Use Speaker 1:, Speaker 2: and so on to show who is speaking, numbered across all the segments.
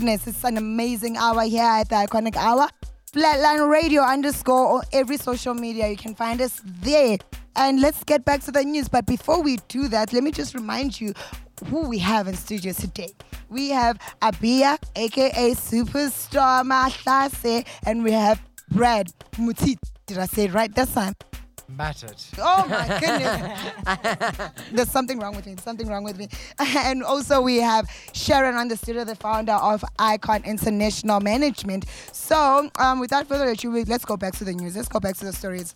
Speaker 1: goodness, it's an amazing hour here at the Iconic Hour. Flatline Radio underscore on every social media. You can find us there. And let's get back to the news. But before we do that, let me just remind you who we have in studio today. We have Abia, aka Superstar Mahlase, and we have Brad Mutit. Did I say right this time?
Speaker 2: Mattered.
Speaker 1: Oh my goodness. There's something wrong with me. Something wrong with me. And also we have Sharon on the studio, the founder of Icon International Management. So um, without further ado, let's go back to the news. Let's go back to the stories.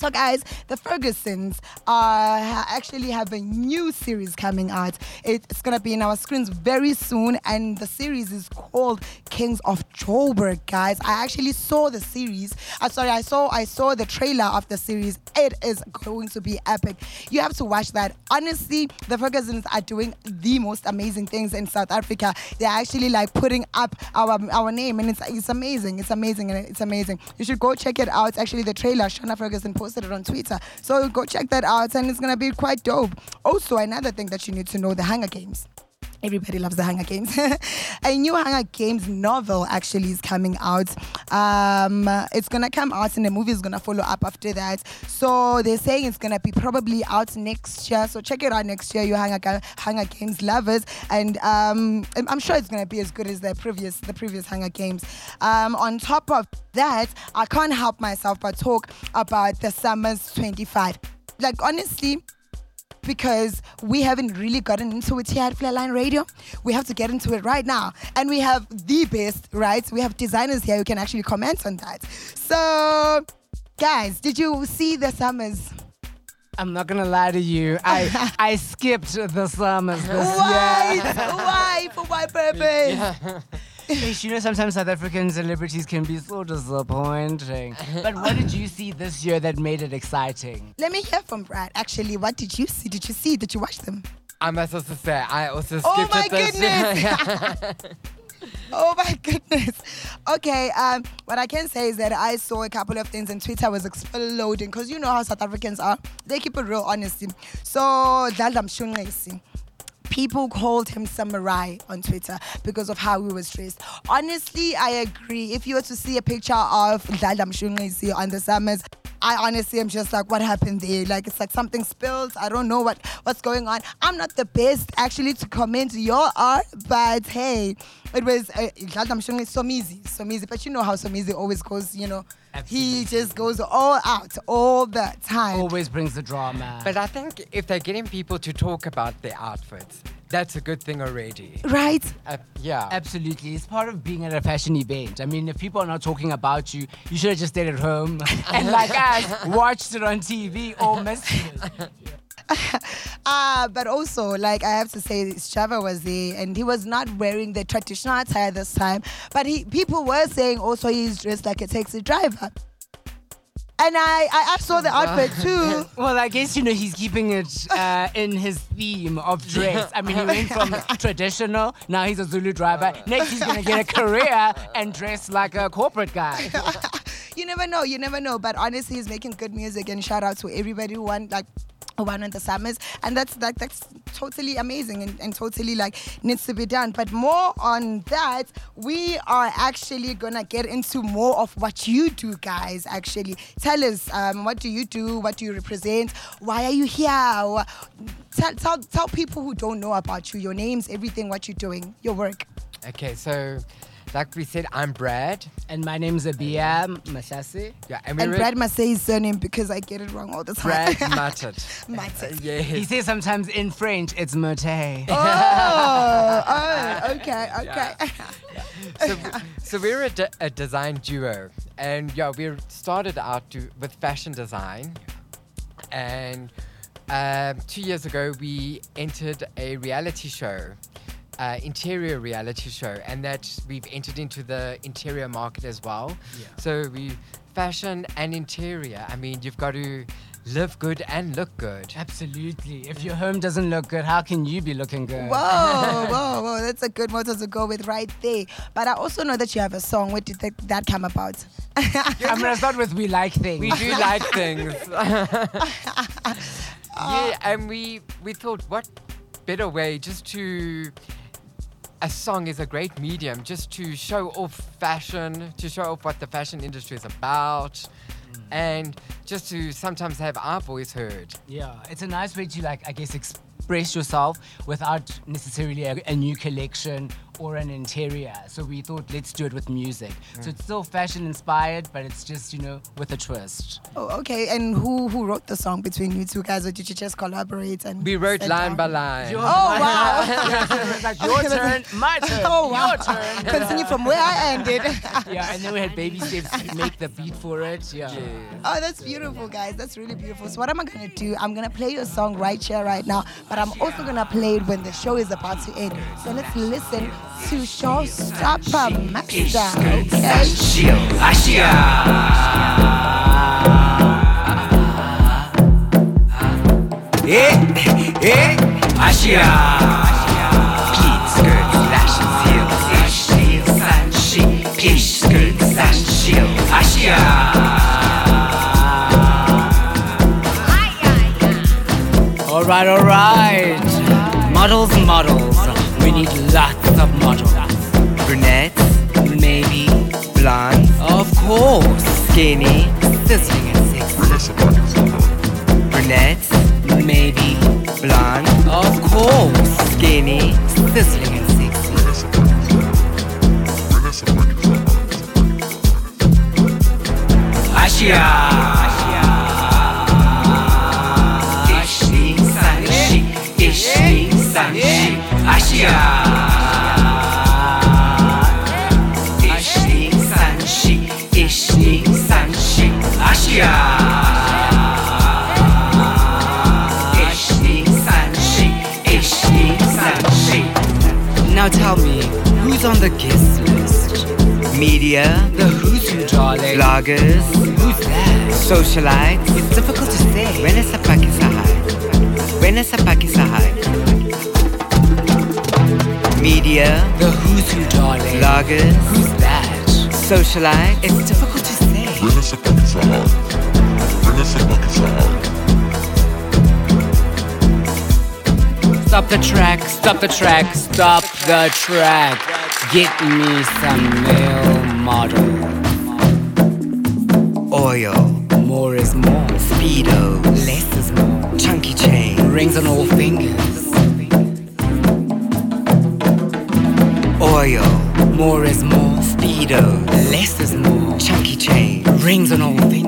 Speaker 1: So, guys, the Fergusons uh, actually have a new series coming out. It's going to be in our screens very soon, and the series is called Kings of Joburg. Guys, I actually saw the series. Uh, sorry, I saw I saw the trailer of the series. It is going to be epic. You have to watch that. Honestly, the Fergusons are doing the most amazing things in South Africa. They're actually like putting up our our name, and it's it's amazing. It's amazing, and it's amazing. You should go check it out. Actually, the trailer, Shona Ferguson posted it on Twitter. So go check that out, and it's gonna be quite dope. Also, another thing that you need to know: the Hunger Games. Everybody loves the Hunger Games. a new Hunger Games novel actually is coming out. Um, it's gonna come out, and the movie is gonna follow up after that. So they're saying it's gonna be probably out next year. So check it out next year, you Hunger, Hunger Games lovers, and um, I'm sure it's gonna be as good as the previous the previous Hunger Games. Um, on top of that, I can't help myself but talk about the SAMAs 25. Like honestly because we haven't really gotten into it here at Flatline Radio. We have to get into it right now. And we have the best, right? We have designers here who can actually comment on that. So, guys, did you see the SAMAs?
Speaker 3: I'm not gonna lie to you. I I skipped the SAMAs this
Speaker 1: Why?
Speaker 3: year.
Speaker 1: Why? For what purpose?
Speaker 3: Ish, you know, sometimes South African celebrities can be so disappointing. But what did you see this year that made it exciting?
Speaker 1: Let me hear from Brad. Actually, what did you see? Did you see? Did you watch them?
Speaker 2: I'm not supposed to say, I also skipped
Speaker 1: Oh my
Speaker 2: it this year.
Speaker 1: Oh my goodness. Okay, um, what I can say is that I saw a couple of things and Twitter was exploding because you know how South Africans are. They keep it real, honestly. So, Dladla Mshunqisi, people called him samurai on Twitter because of how he was dressed. Honestly, I agree. If you were to see a picture of Dladla Mshunqisi on the SAMAs, I honestly am just like, what happened there? Like, it's like something spilled. I don't know what, what's going on. I'm not the best actually to comment your art, but hey, it was uh, Dladla Mshunqisi, Somizi, Somizi. But you know how Somizi always goes, you know, he just goes all out all the time.
Speaker 3: Always brings the drama.
Speaker 2: But I think if they're getting people to talk about their outfits, that's a good thing already.
Speaker 1: Right?
Speaker 2: Uh, yeah.
Speaker 3: Absolutely. It's part of being at a fashion event. I mean, if people are not talking about you, you should have just stayed at home and, like us, watched it on TV or missed
Speaker 1: Ah, but also, like I have to say, Shava was there, and he was not wearing the traditional attire this time. But he, people were saying also he's dressed like a taxi driver. And I, I, I saw the outfit too.
Speaker 3: Well, I guess, you know, he's keeping it uh, in his theme of dress. I mean, he went from traditional, now he's a Zulu driver. Next, he's going to get a career and dress like a corporate guy.
Speaker 1: you never know, you never know. But honestly, he's making good music, and shout out to everybody who won like won in the SAMAs, and that's like that's totally amazing and, and totally like needs to be done. But more on that, we are actually gonna get into more of what you do, guys. Actually, tell us um, what do you do, what do you represent, why are you here? Tell, tell, tell people who don't know about you, your names, everything, what you're doing, your work.
Speaker 2: Okay, so like we said, I'm Brad.
Speaker 3: And my name's Abia Mashasi.
Speaker 2: Yeah, and we
Speaker 1: And
Speaker 2: read
Speaker 1: Brad must say his surname because I get it wrong all the time.
Speaker 2: Brad Muttered.
Speaker 1: Muttered.
Speaker 2: yes.
Speaker 3: He says sometimes in French, it's Mote.
Speaker 1: Oh, oh, okay, okay.
Speaker 2: so, so we're a, de- a design duo, and yeah, we started out to, with fashion design, and um, two years ago we entered a reality show, uh, interior reality show, and that we've entered into the interior market as well.
Speaker 3: Yeah.
Speaker 2: So we fashion and interior. I mean, you've got to live good and look good.
Speaker 3: Absolutely. If your home doesn't look good, how can you be looking good?
Speaker 1: Whoa, whoa, whoa. That's a good motto to go with right there. But I also know that you have a song. Where did that, that come about?
Speaker 3: I'm gonna start with we like things.
Speaker 2: We do like things. yeah, and we we thought, what better way just to a song is a great medium just to show off fashion, to show off what the fashion industry is about, mm. and just to sometimes have our voice heard.
Speaker 3: Yeah, it's a nice way to like I guess express yourself without necessarily a, a new collection or an interior. So we thought let's do it with music. So mm. it's still fashion inspired, but it's just you know with a twist.
Speaker 1: Oh, okay. And who who wrote the song between you two guys, or did you just collaborate and?
Speaker 2: We wrote line
Speaker 1: down?
Speaker 2: by line.
Speaker 3: Your-
Speaker 1: Oh wow!
Speaker 3: it's like your turn, my turn,
Speaker 1: Oh wow!
Speaker 3: your turn.
Speaker 1: Continue from where I ended.
Speaker 3: Yeah, and then we had baby steps to make the beat for it. Yeah.
Speaker 2: Yes.
Speaker 1: Oh, that's beautiful, guys. That's really beautiful. So what am I gonna do? I'm gonna play your song right here, right now. But I'm also gonna play it when the show is about to end. So let's listen to Showstopper Master. Okay.
Speaker 4: Eh, eh, Asia. Pleat skirts, lashes, heels, ish, heels, and she. Ish skirts shield, Asia.
Speaker 3: All right, all right. Models, models. Need lots of models.
Speaker 4: Brunettes, maybe, blondes,
Speaker 3: Of course.
Speaker 4: skinny,
Speaker 3: Sizzling and sexy.
Speaker 4: brunettes, maybe, blonde,
Speaker 3: Of course.
Speaker 4: skinny,
Speaker 3: Sizzling and sexy.
Speaker 4: Asia. Now tell me, who's on the guest list? Media,
Speaker 3: The who's who, darling.
Speaker 4: bloggers,
Speaker 3: Who's that?
Speaker 4: socialites.
Speaker 3: It's difficult to say.
Speaker 4: When is a Pakisahai? When is a Pakisahai? Bloggers,
Speaker 3: Who's that?
Speaker 4: socialites.
Speaker 3: It's difficult to say.
Speaker 5: Vanessa Pakisahar. Vanessa Pakisahar.
Speaker 3: Stop the track, stop the track, stop the track. Get me some male model.
Speaker 4: Oil,
Speaker 3: More is more,
Speaker 4: speedo,
Speaker 3: less is more.
Speaker 4: chunky chain,
Speaker 3: Rings on all fingers.
Speaker 4: oil,
Speaker 3: More is more,
Speaker 4: speedo,
Speaker 3: less is more.
Speaker 4: chunky chain.
Speaker 3: Rings on all fingers.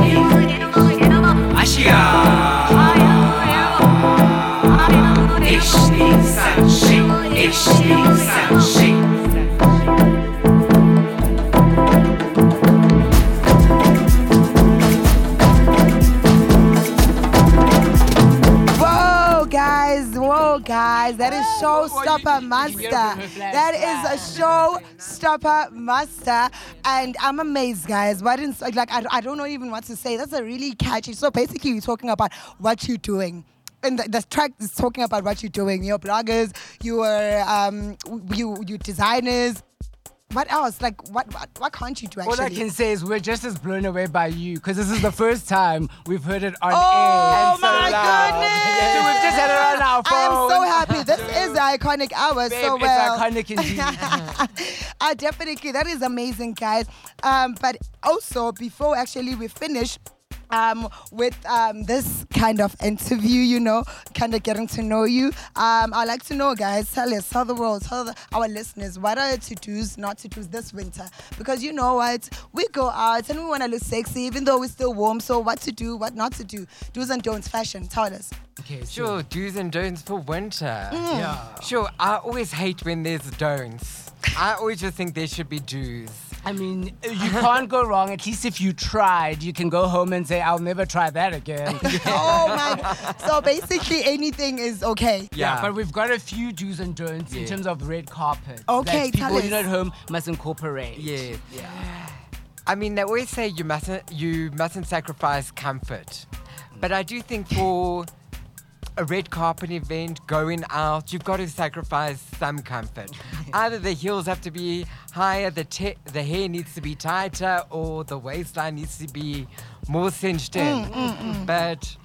Speaker 1: Showstopper
Speaker 3: you-
Speaker 1: Master.
Speaker 3: you gotta give
Speaker 1: That is a Showstopper Master, and I'm amazed, guys. Why didn't like I, I don't know even what to say. That's a really catchy. So basically, you're talking about what you're doing. And the, the track is talking about what you're doing. You're bloggers. You are um, you you designers. What else? Like what what, what can't you do actually?
Speaker 3: All I can say is we're just as blown away by you because this is the first time we've heard it on
Speaker 1: Oh
Speaker 3: air.
Speaker 1: Oh my goodness!
Speaker 3: So we've just had it on our phone.
Speaker 1: I am so happy. This is the iconic hour.
Speaker 3: Babe,
Speaker 1: so
Speaker 3: it's
Speaker 1: well.
Speaker 3: iconic indeed.
Speaker 1: uh, definitely, that is amazing, guys. Um, but also, before actually we finish, um, with um, this kind of interview, you know, kind of getting to know you. Um, I'd like to know, guys, tell us, tell the world, tell the, our listeners, what are to do's, not to do's this winter? Because you know what, we go out and we want to look sexy, even though we're still warm. So what to do, what not to do, do's and don'ts, fashion. Tell us.
Speaker 3: Okay,
Speaker 2: Sure, do's and don'ts for winter.
Speaker 3: Yeah.
Speaker 2: Sure, I always hate when there's don'ts. I always just think there should be do's.
Speaker 3: I mean, you can't go wrong. At least if you tried, you can go home and say, I'll never try that again.
Speaker 1: oh my God. So basically, anything is okay.
Speaker 2: Yeah.
Speaker 3: But we've got a few do's and don'ts in terms of red carpet.
Speaker 1: Okay,
Speaker 3: that
Speaker 1: tell
Speaker 3: people you know
Speaker 1: us.
Speaker 3: at home must incorporate.
Speaker 2: Yeah. Yeah. I mean, they always say you mustn't you mustn't sacrifice comfort, but I do think for a red carpet event, going out, you've got to sacrifice some comfort. Either the heels have to be higher, the te- the hair needs to be tighter, or the waistline needs to be more cinched in. Mm, mm, mm. But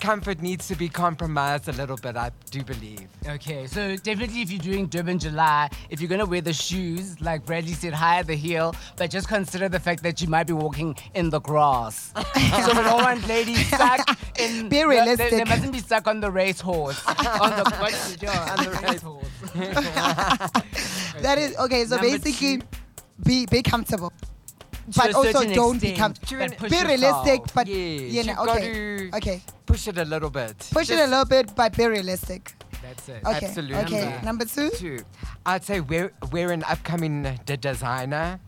Speaker 2: comfort needs to be compromised a little bit, I do believe.
Speaker 3: Okay, so definitely if you're doing Durban July, if you're gonna wear the shoes, like Bradley said, higher the heel, but just consider the fact that you might be walking in the grass. so we don't want ladies stuck in.
Speaker 1: Be
Speaker 3: the-
Speaker 1: realistic.
Speaker 3: They, they mustn't be stuck on the racehorse. on the what is it? Yeah, on the racehorse.
Speaker 1: That is okay. So
Speaker 3: Number
Speaker 1: basically,
Speaker 3: two.
Speaker 1: be be comfortable, but also don't
Speaker 3: extent, but push
Speaker 1: Be realistic,
Speaker 3: yourself.
Speaker 1: but
Speaker 2: Yes,
Speaker 1: you know, okay, okay.
Speaker 2: Push it a little bit.
Speaker 1: Push it a little bit, but be realistic.
Speaker 3: That's it.
Speaker 1: Okay.
Speaker 2: Absolutely.
Speaker 1: Okay.
Speaker 3: Number-
Speaker 1: Number two.
Speaker 2: Two, I'd say we're, we're an upcoming d- designer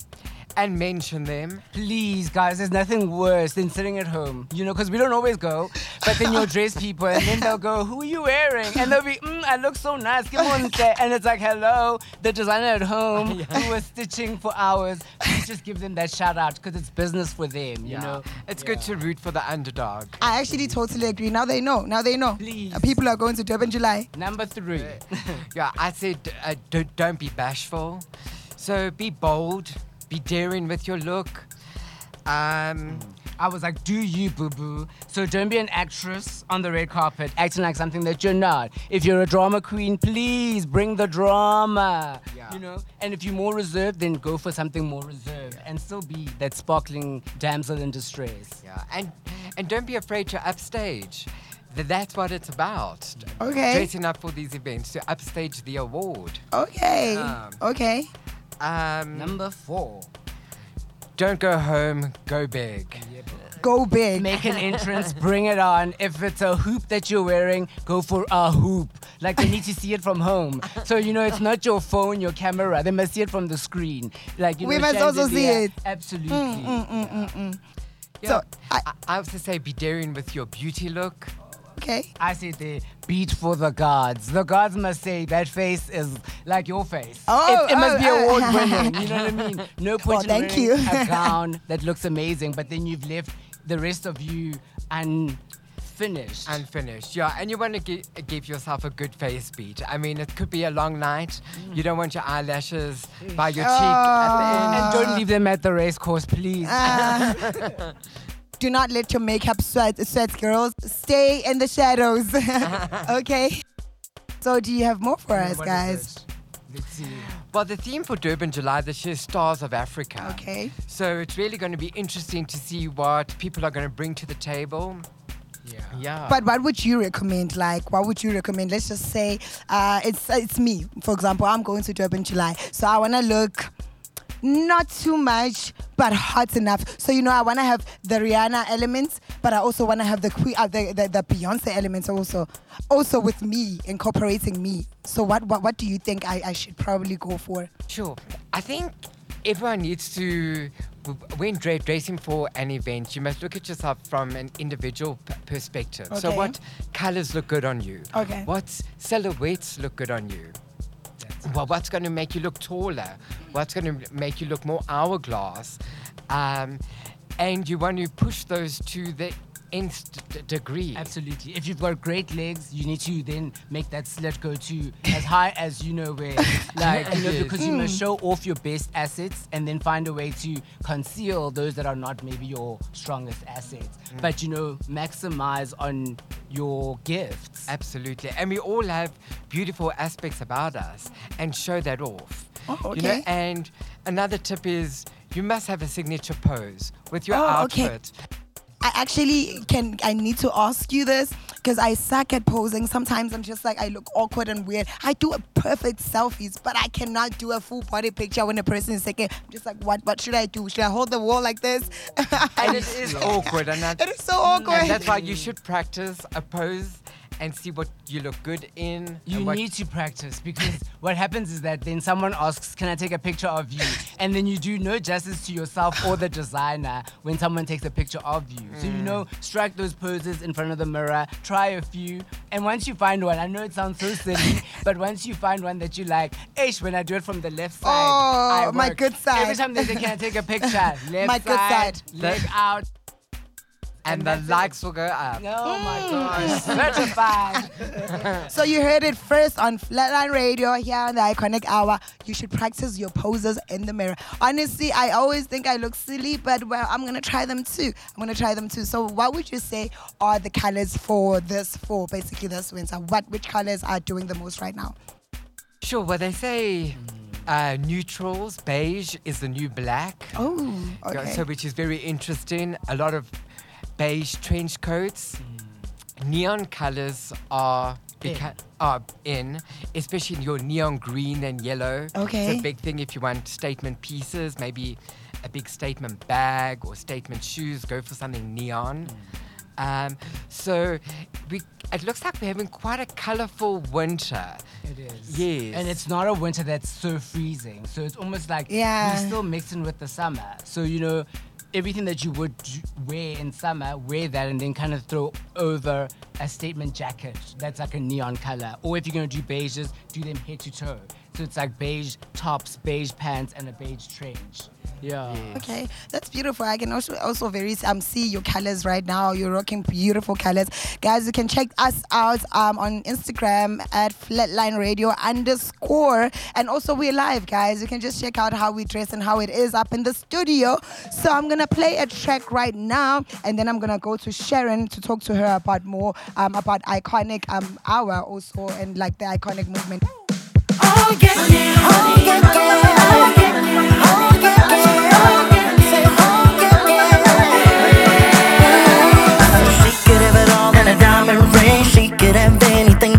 Speaker 2: and mention them.
Speaker 3: Please, guys, there's nothing worse than sitting at home, you know, because we don't always go. But then you'll dress people, and then they'll go, "Who are you wearing?" And they'll be, mm, "I look so nice." Come on, say. And it's like, "Hello, the designer at home who was stitching for hours." Please just give them that shout out because it's business for them, you know.
Speaker 2: It's good to root for the underdog.
Speaker 1: I actually totally agree. Now they know. Now they know.
Speaker 3: Please.
Speaker 1: Uh, People are going to Durban July.
Speaker 3: Number three.
Speaker 2: Yeah, I said uh, don't, don't be bashful. So be bold, be daring with your look. Um,
Speaker 3: I was like, do you, boo boo? So don't be an actress on the red carpet acting like something that you're not. If you're a drama queen, please bring the drama.
Speaker 2: Yeah.
Speaker 3: You know? And if you're more reserved, then go for something more reserved and still be that sparkling damsel in distress.
Speaker 2: yeah, and and don't be afraid to upstage. That's what it's about.
Speaker 1: Okay.
Speaker 2: Dressing up for these events to upstage the award.
Speaker 1: Okay.
Speaker 2: Um,
Speaker 1: Okay.
Speaker 2: Um,
Speaker 3: Number four.
Speaker 2: don't go home, go big.
Speaker 1: Go big.
Speaker 3: Make an entrance, bring it on. If it's a hoop that you're wearing, go for a hoop. Like they need to see it from home. So you know it's not your phone, your camera. They must see it from the screen. Like you
Speaker 1: We
Speaker 3: know,
Speaker 1: must also see it.
Speaker 3: Absolutely.
Speaker 1: Mm,
Speaker 2: Yeah,
Speaker 1: So, I-
Speaker 2: I, I also say be daring with your beauty look.
Speaker 1: Okay.
Speaker 3: I say the beat for the gods. The gods must say that face is like your face.
Speaker 1: Oh,
Speaker 3: it, it must
Speaker 1: oh,
Speaker 3: be
Speaker 1: oh.
Speaker 3: award winning. You know what I mean? No point
Speaker 1: Well,
Speaker 3: in
Speaker 1: thank
Speaker 3: wearing
Speaker 1: you.
Speaker 3: a gown that looks amazing, but then you've left the rest of you and unfinished.
Speaker 2: Unfinished, yeah, and you want to gi- give yourself a good face beat. I mean, it could be a long night. You don't want your eyelashes by your cheek at
Speaker 3: and don't leave them at the race course, please.
Speaker 1: Uh, do not let your makeup sweat, sweat, girls. Stay in the shadows. okay. So, do you have more for us,
Speaker 3: What is
Speaker 1: guys?
Speaker 3: it? Let's see.
Speaker 2: Well, the theme for Durban July this year is Stars of Africa.
Speaker 1: Okay.
Speaker 2: So it's really going to be interesting to see what people are going to bring to the table.
Speaker 3: Yeah.
Speaker 2: Yeah.
Speaker 1: But what would you recommend? Like, what would you recommend? Let's just say uh, it's it's me, for example. I'm going to Durban July, so I want to look not too much, but hot enough. So you know, I want to have the Rihanna elements, but I also want to have the que- uh, the, the the Beyonce elements also, also with me incorporating me. So what what, what do you think I, I should probably go for?
Speaker 2: Sure. I think everyone needs to, when dra- dressing for an event, you must look at yourself from an individual p- perspective. So, what colors look good on you?
Speaker 1: Okay.
Speaker 2: What silhouettes look good on you? Well, what's going to make you look taller? What's going to make you look more hourglass? Um, and you want to push those to the nth d- degree.
Speaker 3: Absolutely. If you've got great legs, you need to then make that slit go to as high as you know where. Like, you know, because you must hmm. show off your best assets and then find a way to conceal those that are not maybe your strongest assets. Hmm. But, you know, maximize on your gifts.
Speaker 2: Absolutely. And we all have beautiful aspects about us and show that off.
Speaker 1: Oh,
Speaker 2: You know,
Speaker 1: okay.
Speaker 2: and another tip is you must have a signature pose with your
Speaker 1: Oh, okay. I actually can. I need to ask you this because I suck at posing. Sometimes I'm just like I look awkward and weird. I do a perfect selfies, but I cannot do a full body picture when a person is taking. I'm just like, what? What should I do? Should I hold the wall like this?
Speaker 2: and it is awkward, and that,
Speaker 1: it is so awkward.
Speaker 2: and that's why you should practice a pose and see what you look good in.
Speaker 3: You
Speaker 2: what,
Speaker 3: need to practice because what happens is that then someone asks, Can I take a picture of you? And then you do no justice to yourself or the designer when someone takes a picture of you. So, you mm. know, strike those poses in front of the mirror, try a few, and once you find one, I know it sounds so silly, but once you find one that you like, ish, when I do it from the left side, oh, I
Speaker 1: Oh, my good side.
Speaker 3: Every time they say, Can I take a picture? Left
Speaker 1: My good side.
Speaker 3: leg out.
Speaker 2: And the
Speaker 3: that's it.
Speaker 2: likes will go up.
Speaker 3: Oh my gosh, certified.
Speaker 1: So you heard it first on Flatline Radio here on the Iconic Hour. You should practice your poses in the mirror. Honestly, I always think I look silly, but well, I'm gonna try them too. I'm gonna try them too. So what would you say are the colors for this for basically this winter? What which colors are doing the most right now?
Speaker 2: Sure, well, they say uh, neutrals, beige is the new black.
Speaker 1: Oh, okay.
Speaker 2: So, which is very interesting. A lot of beige trench coats. Neon colors are
Speaker 3: In.
Speaker 2: beca- are in, especially your neon green and yellow.
Speaker 1: Okay.
Speaker 2: It's a big thing if you want statement pieces, maybe a big statement bag or statement shoes. Go for something neon. Um, so we, it looks like we're having quite a colorful winter.
Speaker 3: It is.
Speaker 2: Yes.
Speaker 3: And it's not a winter that's so freezing. So it's almost like
Speaker 1: Yeah.
Speaker 3: we're still mixing with the summer. So, you know, everything that you would wear in summer, wear that and then kind of throw over a statement jacket that's like a neon color. Or if you're to do beiges, do them head to toe. So it's like beige tops, beige pants, and a beige trench. Yeah.
Speaker 1: Okay, that's beautiful. I can also also very um see your colors right now. You're rocking beautiful colors, guys. You can check us out um on Instagram at Flatline Radio underscore, and also we're live, guys. You can just check out how we dress and how it is up in the studio. So I'm gonna play a track right now, and then I'm gonna go to Sharon to talk to her about more um about iconic um hour also and like the iconic movement.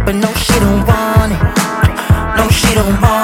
Speaker 6: But no, she don't want it. No, she don't want it.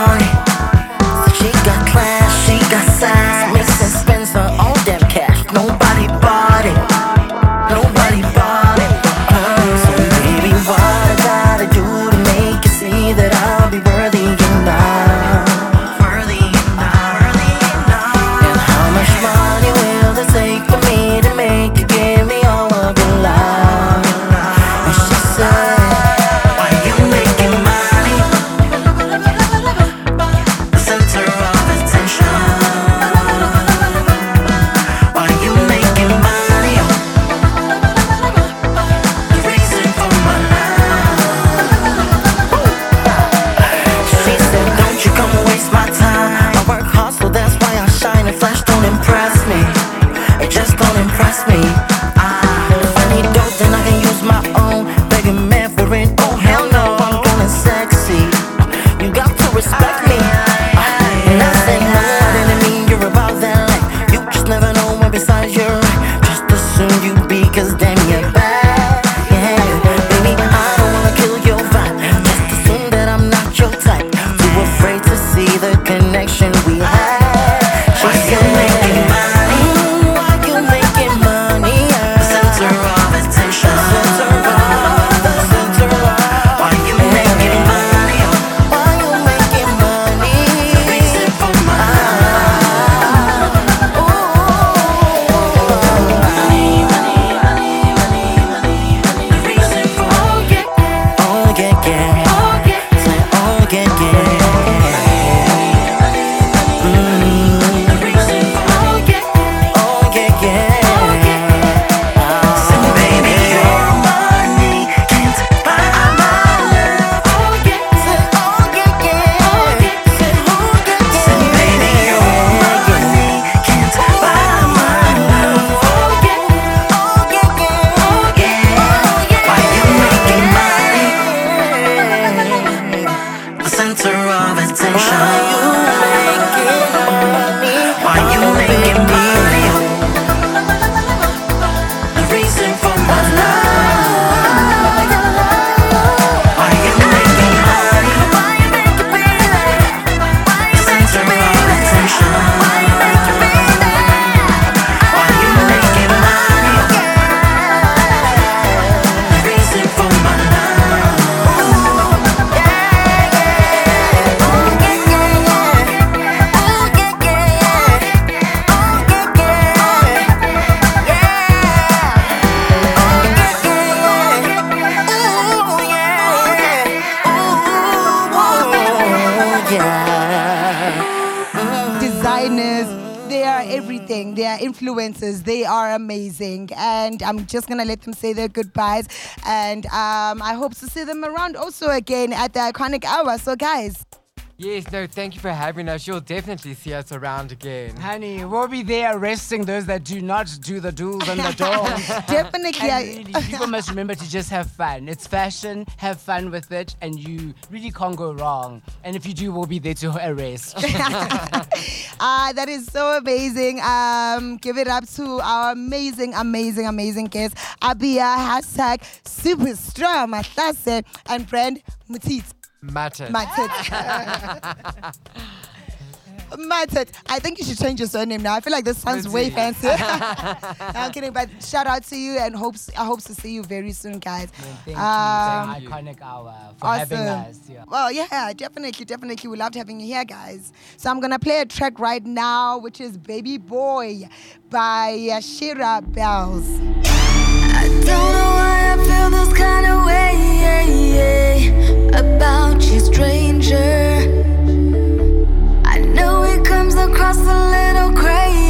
Speaker 1: Influences, they are amazing. And I'm just gonna let them say their goodbyes. And um, I hope to see them around also again at the iconic hour. So guys,
Speaker 2: Yes, no, thank you for having us. You'll definitely see us around again.
Speaker 3: Honey, we'll be there arresting those that do not do the do's and the don'ts.
Speaker 1: definitely.
Speaker 3: And
Speaker 1: I-
Speaker 3: really, people must remember to just have fun. It's fashion, have fun with it, and you really can't go wrong. And if you do, we'll be there to arrest.
Speaker 1: Ah, that is so amazing. Um, give it up to our amazing, amazing, amazing guest, Abia, hashtag super strong, Matase, and Brand Mutit.
Speaker 2: Matter.
Speaker 1: Matit. Matit. I think you should change your surname now. I feel like this sounds way
Speaker 2: Mutit.
Speaker 1: fancy. I'm kidding, but shout out to you and hopes I hope to see you very soon, guys.
Speaker 3: Thank
Speaker 1: Um,
Speaker 3: you. Iconic hour for having us. Yeah.
Speaker 1: Well, yeah, definitely, definitely. We loved having you here, guys. So I'm gonna play a track right now, which is "Baby Boy" by Yashira Bells.
Speaker 7: Stranger. I know it comes across a little crazy,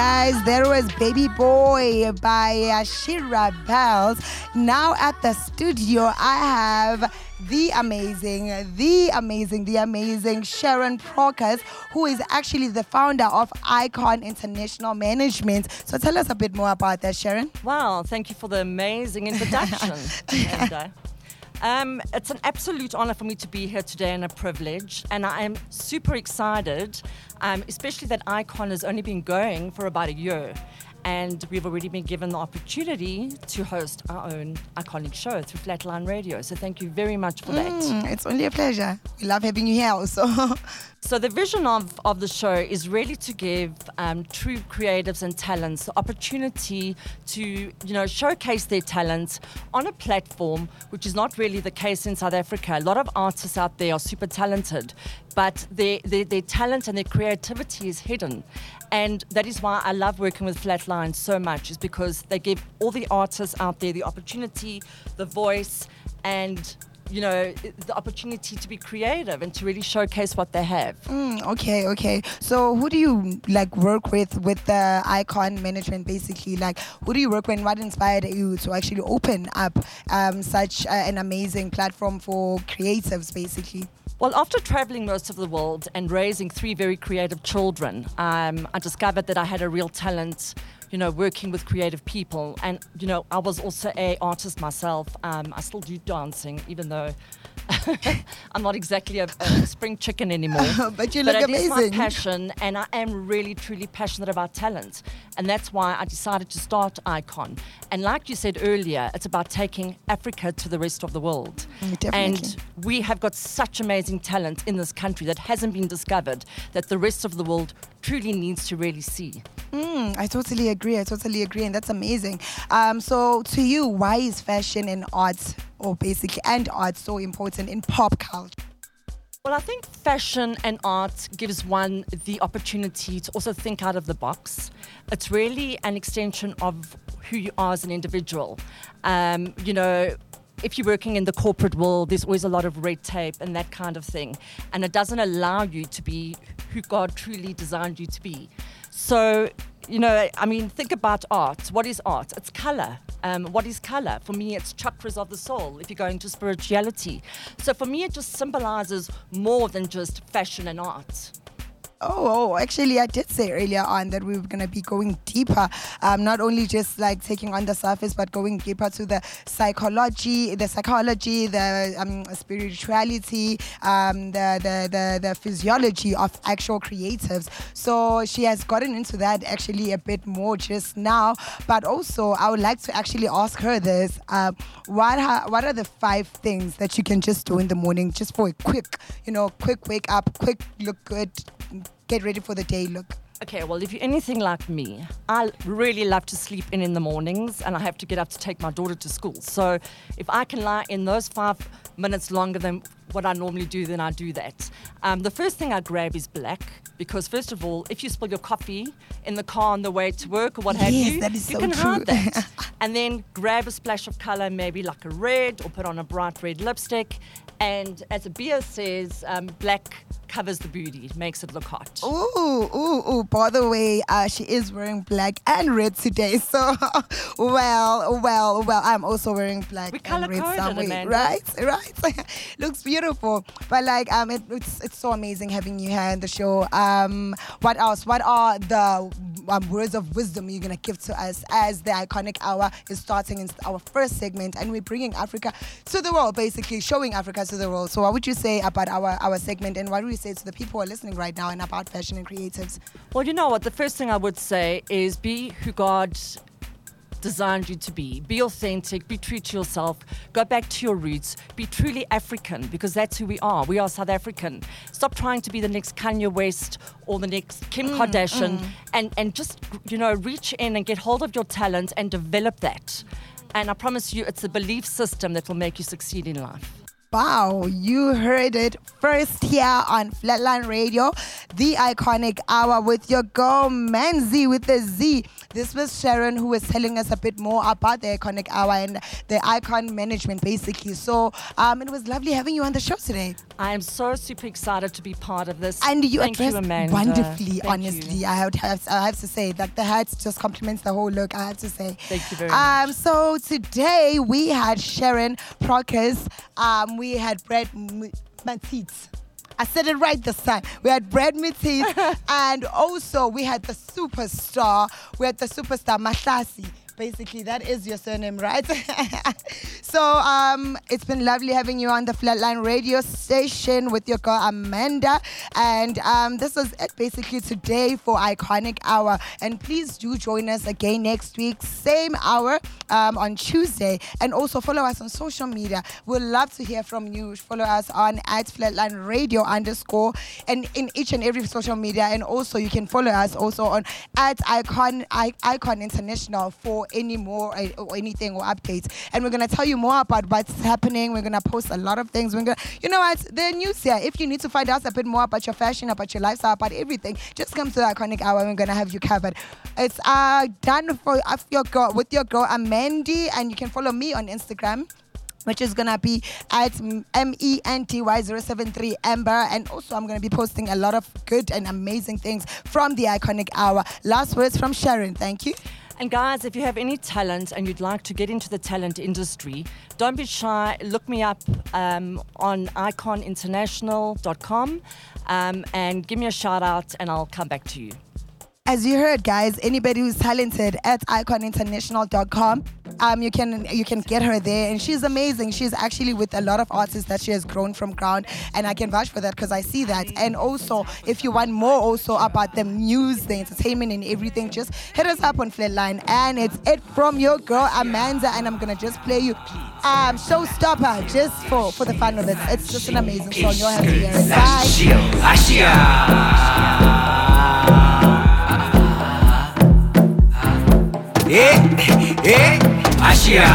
Speaker 1: guys, there was Baby Boy by Ashira Bells. Now at the studio, I have the amazing, the amazing, the amazing Sharon Procas, who is actually the founder of Icon International Management. So, tell us a bit more about that, Sharon.
Speaker 8: Wow, thank you for the amazing introduction. Amanda. Uh, Um, it's an absolute honor for me to be here today and a privilege. And I am super excited, um, especially that Icon has only been going for about a year. and we've already been given the opportunity to host our own iconic show through Flatline Radio. So thank you very much for that.
Speaker 1: Mm, it's only a pleasure. We love having you here also.
Speaker 8: So the vision of, of the show is really to give um, true creatives and talents the opportunity to, you know, showcase their talents on a platform, which is not really the case in South Africa. A lot of artists out there are super talented, but their, their, their talent and their creativity is hidden. And that is why I love working with Flatline so much, is because they give all the artists out there the opportunity, the voice, and you know, the opportunity to be creative and to really showcase what they have.
Speaker 1: Mm, okay, okay. So who do you like work with with the icon management basically? Like who do you work with and what inspired you to actually open up um, such uh, an amazing platform for creatives basically?
Speaker 8: Well, after traveling most of the world and raising three very creative children, um, I discovered that I had a real talent, you know, working with creative people. And, you know, I was also a artist myself. Um, I still do dancing, even though I'm not exactly a, a spring chicken anymore.
Speaker 1: But you look
Speaker 8: it is
Speaker 1: amazing.
Speaker 8: my passion, and I am really, truly passionate about talent. And that's why I decided to start Icon. And like you said earlier, it's about taking Africa to the rest of the world.
Speaker 1: Mm, definitely.
Speaker 8: And we have got such amazing talent in this country that hasn't been discovered that the rest of the world truly needs to really see.
Speaker 1: Mm, I totally agree. I totally agree, and that's amazing. Um, so, to you, why is fashion and art, or basically and art, so important in pop culture?
Speaker 8: Well, I think fashion and art gives one the opportunity to also think out of the box. It's really an extension of who you are as an individual. Um, you know, if you're working in the corporate world, there's always a lot of red tape and that kind of thing. And it doesn't allow you to be who God truly designed you to be. So, you know, I mean, think about art. What is art? It's color. Um, what is color? For me, it's chakras of the soul, if you go into spirituality. So for me, it just symbolizes more than just fashion and art.
Speaker 1: Oh, oh, actually, I did say earlier on that we were going to be going deeper, um, not only just like taking on the surface, but going deeper to the psychology, the psychology, the um, spirituality, um, the, the, the, the physiology of actual creatives. So she has gotten into that actually a bit more just now. But also, I would like to actually ask her this: um, what ha- what are the five things that you can just do in the morning, just for a quick, you know, quick wake up, quick look good, get ready for the day look?
Speaker 8: Okay, well, if you're anything like me, I really love to sleep in in the mornings and I have to get up to take my daughter to school. So if I can lie in those five minutes longer than what I normally do, then I do that. Um, the first thing I grab is black because, first of all, if you spill your coffee in the car on the way to work or what have
Speaker 1: Yes,
Speaker 8: you,
Speaker 1: that is
Speaker 8: you
Speaker 1: so
Speaker 8: can
Speaker 1: true.
Speaker 8: hide that. and then grab a splash of color, maybe like a red, or put on a bright red lipstick. And as a beer says, um, black covers the booty, it makes it look hot.
Speaker 1: Ooh, ooh, ooh. By the way, uh, she is wearing black and red today. So, well, well, well, I'm also wearing black
Speaker 8: We
Speaker 1: and red somewhere. Right, right. Looks beautiful. But like, um, it, it's it's so amazing having you here in the show. Um, what else? What are the um, words of wisdom you're gonna give to us as the iconic hour is starting in our first segment, and we're bringing Africa to the world, basically showing Africa to the world. So, what would you say about our our segment, and what would you say to the people who are listening right now, and about fashion and creatives?
Speaker 8: Well, you know what? The first thing I would say is be who God designed you to be. Be authentic, be true to yourself, go back to your roots, be truly African because that's who we are. We are South African. Stop trying to be the next Kanye West or the next Kim mm, Kardashian mm. and, and just, you know, reach in and get hold of your talent and develop that. And I promise you, it's a belief system that will make you succeed in life.
Speaker 1: Wow, you heard it first here on Flatline Radio, the iconic hour with your girl Manzi with the Z. This was Sharon who was telling us a bit more about the iconic hour and the icon management basically. So um, it was lovely having you on the show today.
Speaker 8: I am so super excited to be part of this.
Speaker 1: And you
Speaker 8: Thank
Speaker 1: addressed
Speaker 8: Amanda.
Speaker 1: wonderfly,
Speaker 8: Thank
Speaker 1: honestly.
Speaker 8: you.
Speaker 1: I have, I have to say that the hat just complements the whole look, I have to say.
Speaker 8: Thank you very
Speaker 1: um,
Speaker 8: much.
Speaker 1: So today we had Sharon Procus, um, we had Brad M- Matitz. I said it right this time. We had Brad Matitz, and also we had the superstar. We had the superstar Mahlasi. Basically, that is your surname, right? so um, it's been lovely having you on the Flatline radio station with your girl Amanda. And um, this was it basically today for Iconic Hour. And please do join us again next week, same hour um, on Tuesday. And also follow us on social media. We'd love to hear from you. Follow us on at Flatline Radio underscore and in each and every social media. And also you can follow us also on at Icon I, Icon International for any more uh, or anything or updates. And we're gonna tell you more about what's happening. We're gonna post a lot of things. We're gonna, you know what, the news here. If you need to find out a bit more about your fashion, about your lifestyle, about everything, just come to the Iconic Hour. We're gonna have you covered. It's uh done for of your girl with your girl Amendi, and you can follow me on Instagram which is gonna be at M E N T Y 073 Amber. And also, I'm gonna be posting a lot of good and amazing things from the iconic hour. Last words from Sharon. Thank you.
Speaker 8: And guys, if you have any talent and you'd like to get into the talent industry, don't be shy. Look me up um, on iconinternational.com um, and give me a shout out, and I'll come back to you.
Speaker 1: As you heard, guys, anybody who's talented at iconinternational.com, um, you can you can get her there, and she's amazing. She's actually with a lot of artists that she has grown from ground, and I can vouch for that because I see that. And also, if you want more also about the news, the entertainment, and everything, just hit us up on Flatline. And it's it from your girl Amanda, and I'm gonna just play you um Showstopper just for for the fun of it. It's just an amazing song. You'll have to hear it. Bye.
Speaker 3: Eh, eh, Asia.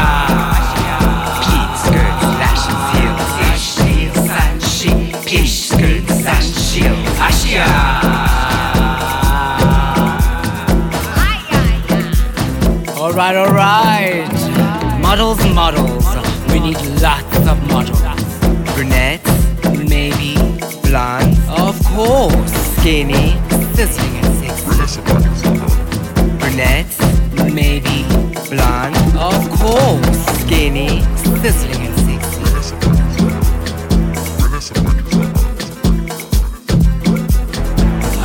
Speaker 3: Pleat skirts, lashes, heels, ish, heels, and she, ish, skirts, shield, Asia. Alright, alright. Models, models. We need lots of models. Brunettes, maybe. Blondes, of course. Skinny, sizzling and sexy. Brunettes, maybe. Blonde, of course. Skinny, sizzling and sexy.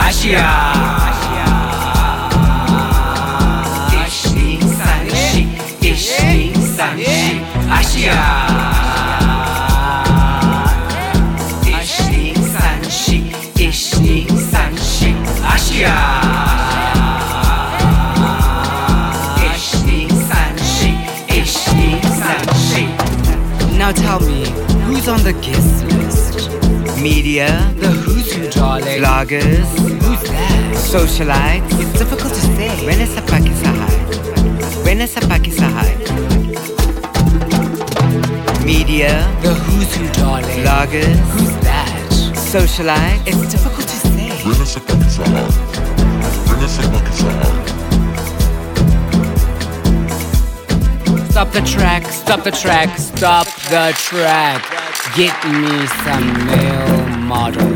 Speaker 3: Asia. Sanshi, Asia. Tell me, who's on the guest list? Media, the who's who, darling. Bloggers, who's that? Socialites, it's difficult to say. When is the Pakisahai? When is the Pakisahai? Media, the who's who, darling. Bloggers, who's that? Socialites, it's difficult to say.
Speaker 9: Bring us a Pakisahai. Bring us a Pakisahai.
Speaker 2: Stop the track, stop the track, stop the track. Get me some male model.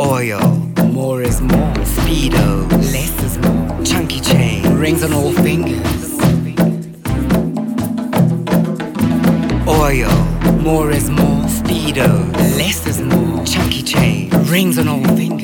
Speaker 3: Oil,
Speaker 2: More is more,
Speaker 3: speedo,
Speaker 2: less is more.
Speaker 3: chunky chain,
Speaker 2: Rings on all fingers.
Speaker 3: oil,
Speaker 2: More is more,
Speaker 3: speedo,
Speaker 2: less is more.
Speaker 3: chunky chain.
Speaker 2: Rings on all fingers.